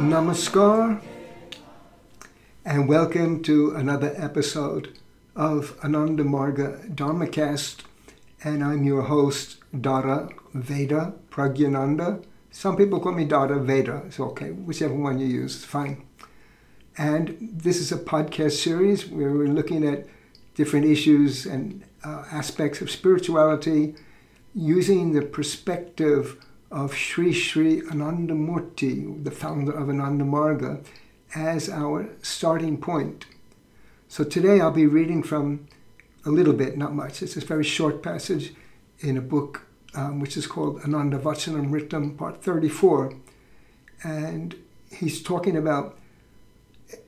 Namaskar and welcome to another episode of Ananda Marga Dharmacast. And I'm your host, Dada Veda Pragyananda. Some people call me Dada Veda. It's okay, whichever one you use, it's fine. And this is a podcast series where we're looking at different issues and uh, aspects of spirituality using the perspective of Sri Sri Anandamurti, the founder of Ananda Marga, as our starting point. So today I'll be reading from a little bit, not much. It's a very short passage in a book um, which is called Ananda Vachanamritam, part 34. And he's talking about,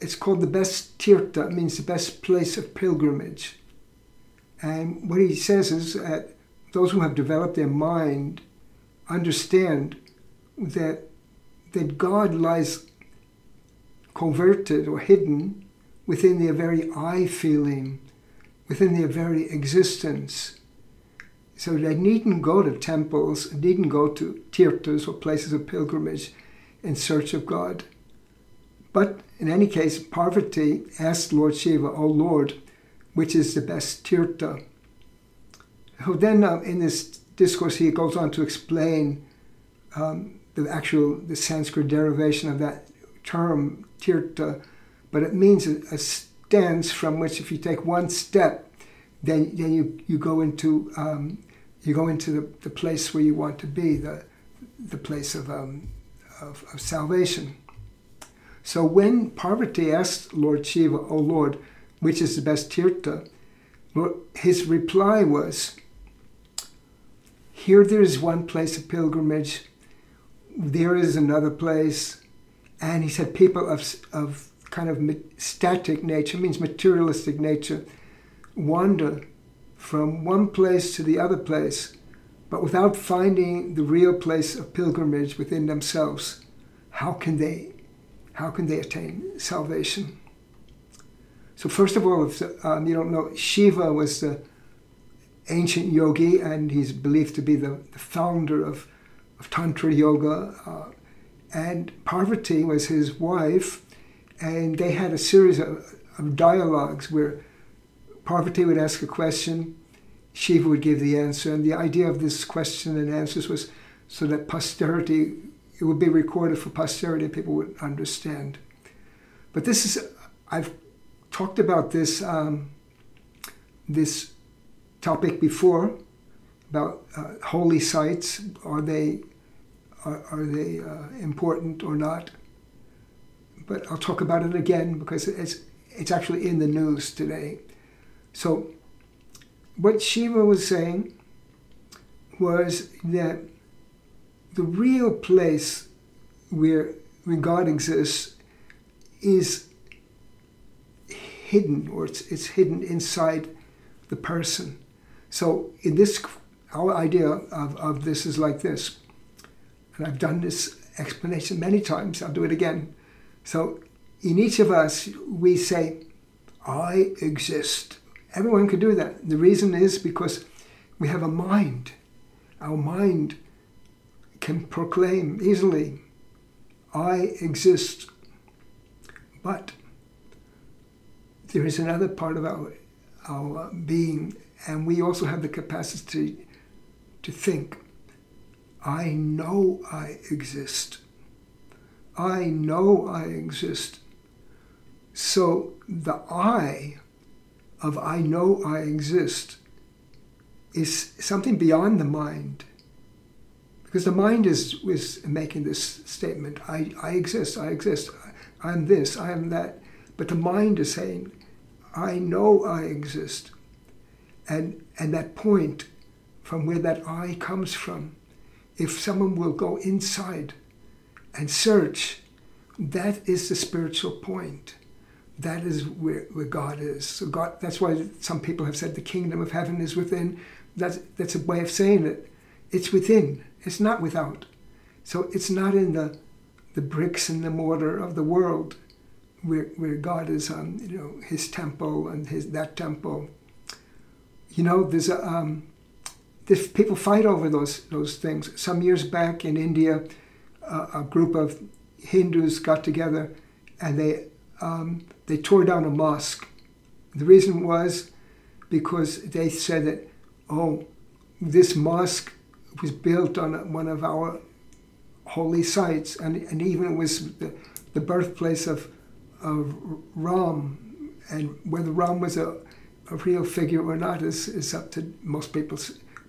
it's called the best tirtha, it means the best place of pilgrimage. And what he says is that those who have developed their mind understand that that God lies coverted or hidden within their very I feeling, within their very existence. So they needn't go to temples, needn't go to tirthas or places of pilgrimage in search of God. But in any case, Parvati asked Lord Shiva, O Lord, which is the best tirtha? So then uh, in this discourse, he goes on to explain um, the actual the Sanskrit derivation of that term tirtha, but it means a, a, stance from which, if you take one step, then then you you go into um, you go into the, the place where you want to be, the the place of, um, of, of salvation. So when Parvati asked Lord Shiva, "O Lord, which is the best tirta?", tirtha?" his reply was, here there is one place of pilgrimage, there is another place. And he said people of, of kind of static nature, means materialistic nature, wander from one place to the other place, but without finding the real place of pilgrimage within themselves. How can they, how can they attain salvation? So first of all, if um, you don't know, Shiva was the ancient yogi, and he's believed to be the, the founder of, of Tantra Yoga. Uh, and Parvati was his wife, and they had a series of, of dialogues where Parvati would ask a question, Shiva would give the answer, and the idea of this question and answers was so that posterity, it would be recorded for posterity people would understand. But this is, I've talked about this, um, this topic before about uh, holy sites. Are they are, are they uh, important or not? But I'll talk about it again because it's it's actually in the news today. So what Shiva was saying was that the real place where, where God exists is hidden, or it's, it's hidden inside the person. So in this, our idea of, of this is like this, and I've done this explanation many times. I'll do it again. So in each of us, we say, "I exist." Everyone can do that. The reason is because we have a mind. Our mind can proclaim easily, I exist. But there is another part of our, our being and we also have the capacity to think, I know I exist. I know I exist. So the I of I know I exist is something beyond the mind. Because the mind is, is making this statement I, I exist, I exist, I'm this, I am that. But the mind is saying, I know I exist. And, and that point from where that I comes from, if someone will go inside and search, that is the spiritual point. That is where, where God is. So God, that's why some people have said the kingdom of heaven is within. That's, that's a way of saying it. It's within. It's not without. So it's not in the, the bricks and the mortar of the world where, where God is, on you know, his temple and his, that temple you know, there's a, um, people fight over those those things. Some years back in India, uh, a group of Hindus got together and they um, they tore down a mosque. The reason was because they said that oh, this mosque was built on one of our holy sites, and, and even it was the, the birthplace of, of Ram. And whether Ram was a, a real figure or not is, is up to most people.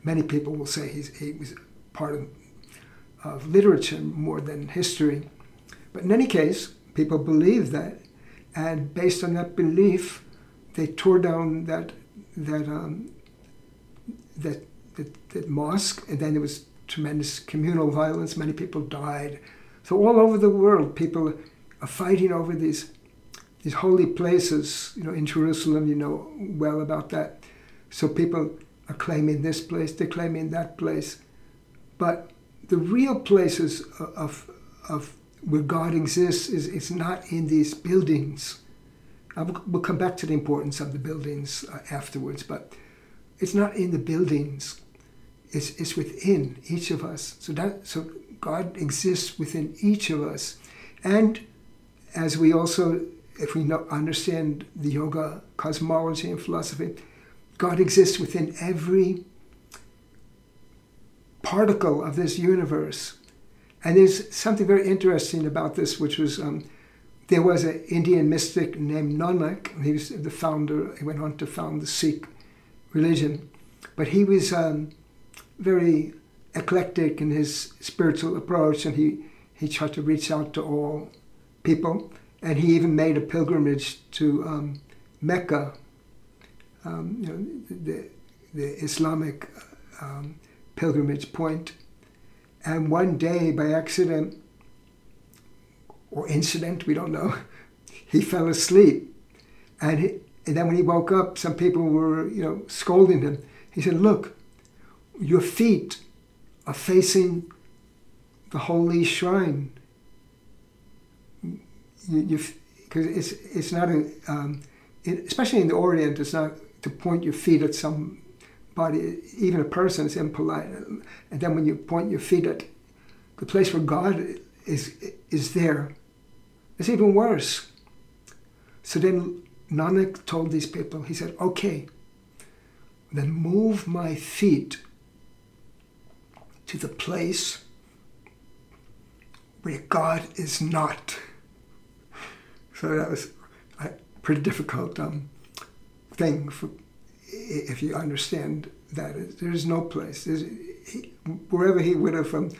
Many people will say he was part of, of literature more than history. But in any case, people believe that, and based on that belief, they tore down that that um, that, that, that mosque, and then there was tremendous communal violence. Many people died. So all over the world, people are fighting over these these holy places. You know, in Jerusalem, you know well about that. So people are claiming this place, they're claiming that place, but the real places of of where God exists is it's not in these buildings. Will, we'll come back to the importance of the buildings uh, afterwards, but it's not in the buildings. It's, it's within each of us. So that so God exists within each of us, and as we also, if we know, understand the yoga cosmology and philosophy, God exists within every particle of this universe. And there's something very interesting about this, which was um, there was an Indian mystic named Nanak. He was the founder. He went on to found the Sikh religion, but he was um, very eclectic in his spiritual approach, and he he tried to reach out to all people, and he even made a pilgrimage to um, Mecca, um, you know, the, the Islamic um, pilgrimage point. And one day, by accident or incident, we don't know, he fell asleep. And, he, and then when he woke up, some people were, you know, scolding him. He said, "Look, your feet are facing the holy shrine. You, because it's it's not a, um, it, especially in the Orient, it's not to point your feet at some body, even a person is impolite. And then when you point your feet at the place where God is, is there, it's even worse. So then Nanak told these people, he said, okay, then move my feet to the place where God is not. So that was a pretty difficult um, thing for if you understand that there's no place. He, wherever he would have um,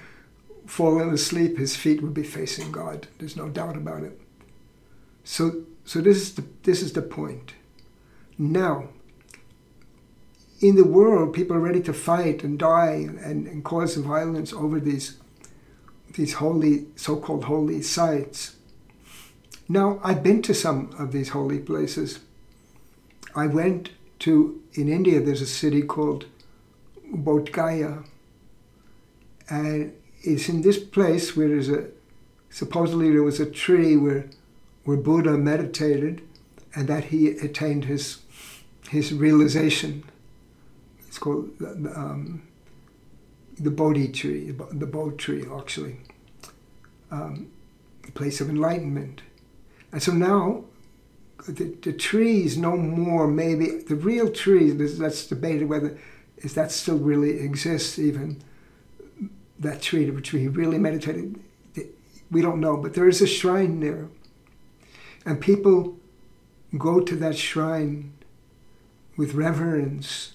fallen asleep, his feet would be facing God. There's no doubt about it. So, so this is the this is the point. Now, in the world, people are ready to fight and die and, and cause violence over these these holy, so-called holy sites. Now, I've been to some of these holy places. I went to in India, there's a city called Bodh Gaya. And it's in this place where there's a, supposedly there was a tree where, where Buddha meditated and that he attained his, his realization. It's called um, the Bodhi tree, the Bodhi tree, actually. Um, the place of enlightenment. And so now the, the trees no more maybe the real trees that's debated whether is that still really exists even that tree which we really meditated we don't know but there is a shrine there. And people go to that shrine with reverence.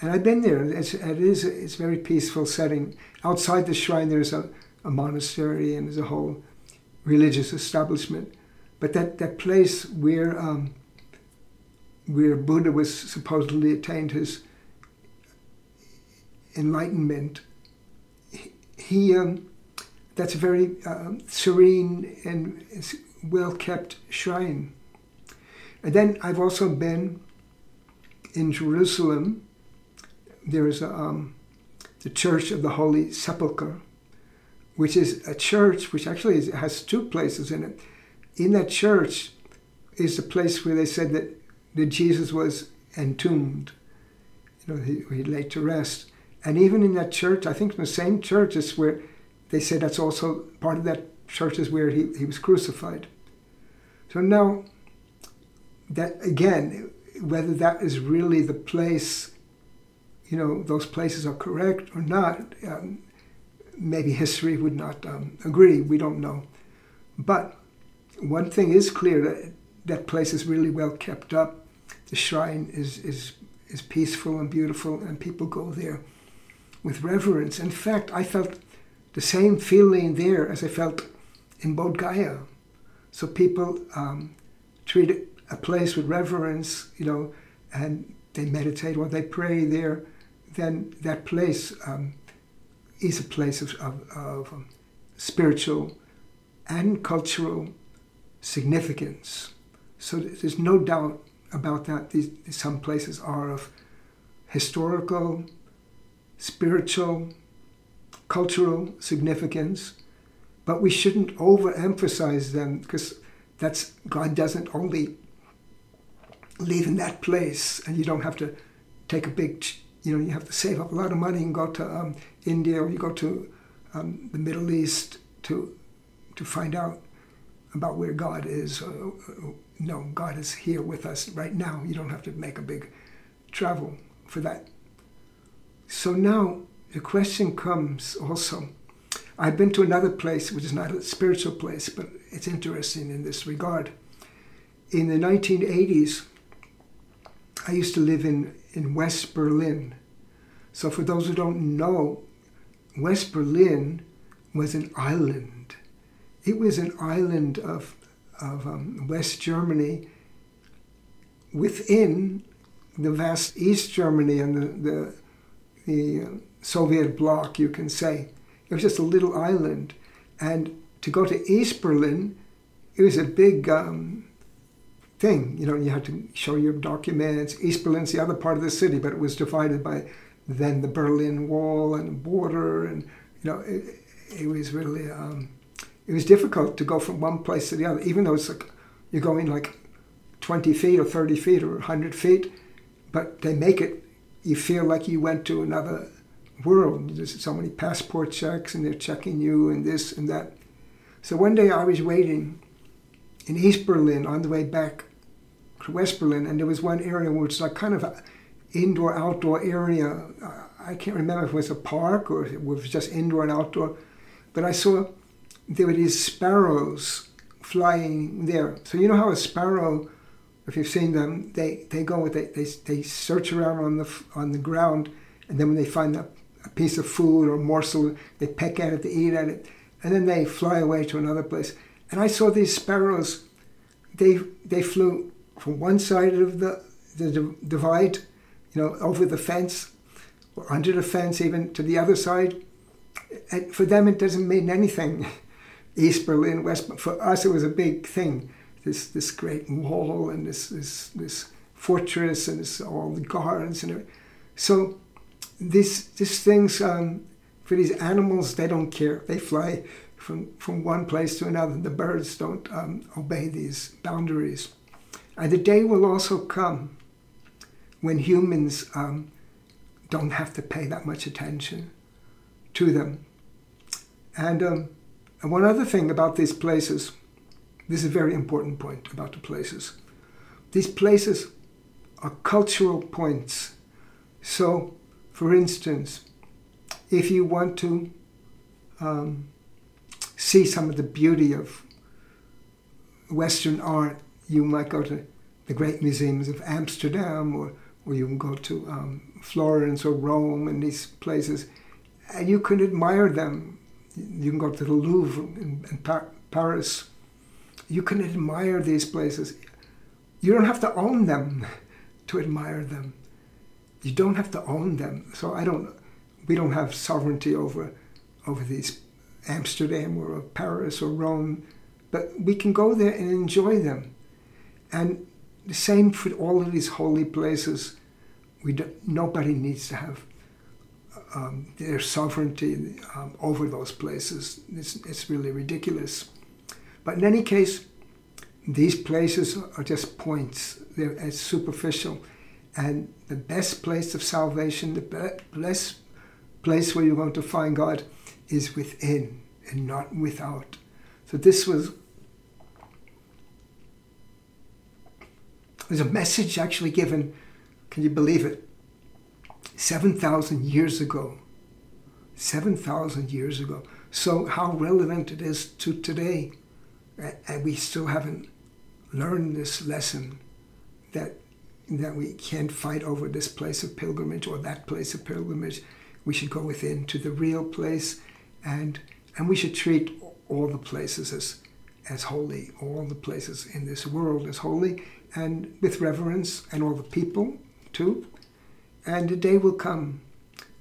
And I've been there it's, it is it's a very peaceful setting. Outside the shrine there's a, a monastery and there's a whole religious establishment but that, that place where um, where Buddha was supposedly attained his enlightenment, he um, that's a very uh, serene and well kept shrine. And then I've also been in Jerusalem. There is a, um, the Church of the Holy Sepulchre, which is a church which actually has two places in it in that church is the place where they said that, that Jesus was entombed. You know, he, he laid to rest. And even in that church, I think in the same church is where they say that's also part of that church is where he, he was crucified. So now, that again, whether that is really the place, you know, those places are correct or not, um, maybe history would not um, agree. We don't know. But one thing is clear that that place is really well kept up. The shrine is, is, is peaceful and beautiful, and people go there with reverence. In fact, I felt the same feeling there as I felt in Bodh Gaya. So people um, treat a place with reverence, you know, and they meditate or they pray there, then that place um, is a place of, of, of um, spiritual and cultural significance. So there's no doubt about that. These, some places are of historical, spiritual, cultural significance, but we shouldn't overemphasize them because that's God doesn't only live in that place, and you don't have to take a big, you know, you have to save up a lot of money and go to um, India or you go to um, the Middle East to to find out about where God is. Uh, uh, no, God is here with us right now. You don't have to make a big travel for that. So now the question comes also. I've been to another place, which is not a spiritual place, but it's interesting in this regard. In the 1980s, I used to live in, in West Berlin. So, for those who don't know, West Berlin was an island. It was an island of, of um, West Germany within the vast East Germany and the, the, the uh, Soviet bloc, you can say. It was just a little island. And to go to East Berlin, it was a big um, thing. You know, you had to show your documents. East Berlin's the other part of the city, but it was divided by then the Berlin Wall and border, and you know, it, it was really um, it was difficult to go from one place to the other, even though it's like you're going like 20 feet or 30 feet or 100 feet, but they make it you feel like you went to another world. There's so many passport checks, and they're checking you and this and that. So one day I was waiting in East Berlin on the way back to West Berlin, and there was one area which was like kind of an indoor outdoor area. I can't remember if it was a park or it was just indoor and outdoor, but I saw there were these sparrows flying there. So you know how a sparrow, if you've seen them, they, they go they, they they search around on the on the ground, and then when they find a, a piece of food or morsel, they peck at it, they eat at it, and then they fly away to another place. And I saw these sparrows. They they flew from one side of the, the divide, you know, over the fence, or under the fence, even to the other side. And for them, it doesn't mean anything. East Berlin, West. Berlin. For us, it was a big thing. This this great wall and this this this fortress and this, all the guards and everything. so these these things um, for these animals they don't care. They fly from from one place to another. The birds don't um, obey these boundaries. And the day will also come when humans um, don't have to pay that much attention to them. And, um, and one other thing about these places, this is a very important point about the places. These places are cultural points. So, for instance, if you want to um, see some of the beauty of Western art, you might go to the great museums of Amsterdam, or, or you can go to um, Florence or Rome and these places, and you can admire them. You can go to the Louvre in, in Paris. You can admire these places. You don't have to own them to admire them. You don't have to own them. So I don't. We don't have sovereignty over over these Amsterdam or Paris or Rome, but we can go there and enjoy them. And the same for all of these holy places. We nobody needs to have um, their sovereignty um, over those places. It's, it's really ridiculous. But in any case, these places are just points. They're superficial. And the best place of salvation, the best place where you're going to find God is within and not without. So this was there's a message actually given, can you believe it? 7,000 years ago. 7,000 years ago. So how relevant it is to today. And we still haven't learned this lesson that that we can't fight over this place of pilgrimage or that place of pilgrimage. We should go within to the real place and and we should treat all the places as as holy, all the places in this world as holy and with reverence and all the people too. And the day will come.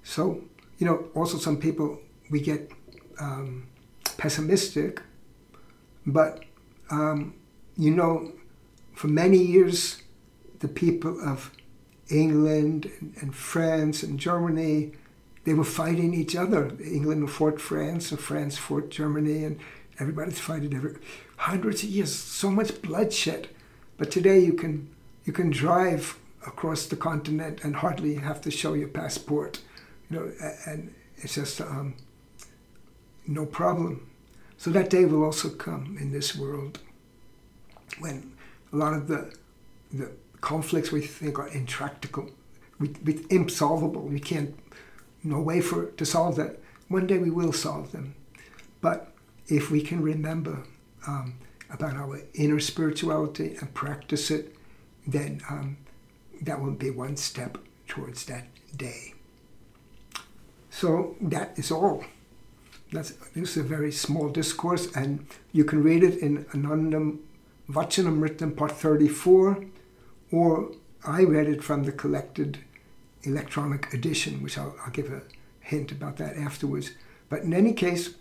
So, you know, also some people we get um, pessimistic, but um, you know, for many years the people of England and, France and Germany, they were fighting each other. England fought France and France fought Germany and everybody's fighting every hundreds of years, so much bloodshed. But today you can you can drive across the continent and hardly have to show your passport, you know, and it's just um, no problem. So that day will also come in this world when a lot of the the conflicts we think are intractable, we, we, insolvable. We can't, no way for to solve that. One day we will solve them, but if we can remember um, about our inner spirituality and practice it, then um, that will be one step towards that day. So that is all. That's, this is a very small discourse, and you can read it in Ananda Vachanamritam, part 34, or I read it from the collected electronic edition, which I'll, I'll give a hint about that afterwards. But in any case,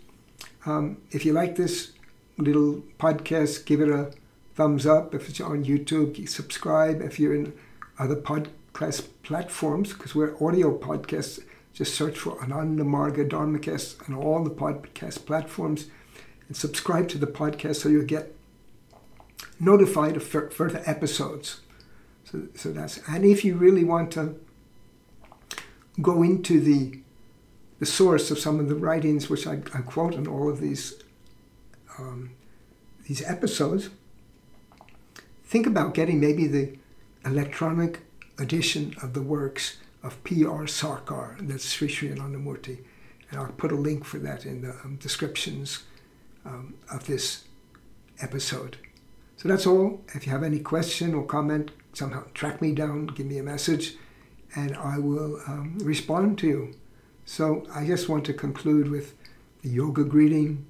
um, if you like this little podcast, give it a thumbs up. If it's on YouTube, subscribe. If you're in other podcast platforms, because we're audio podcasts, just search for Ananda Marga Dharmacast on all the podcast platforms and subscribe to the podcast so you'll get notified of further episodes. So, so that's and if you really want to go into the the source of some of the writings which I, I quote in all of these um, these episodes, think about getting maybe the electronic edition of the works of P.R. Sarkar, that's Sri Sri Anandamurti. And I'll put a link for that in the um, descriptions um, of this episode. So that's all. If you have any question or comment, somehow track me down, give me a message, and I will um, respond to you. So I just want to conclude with the yoga greeting.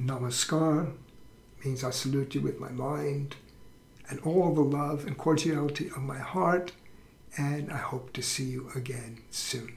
Namaskar means I salute you with my mind and all the love and cordiality of my heart, and I hope to see you again soon.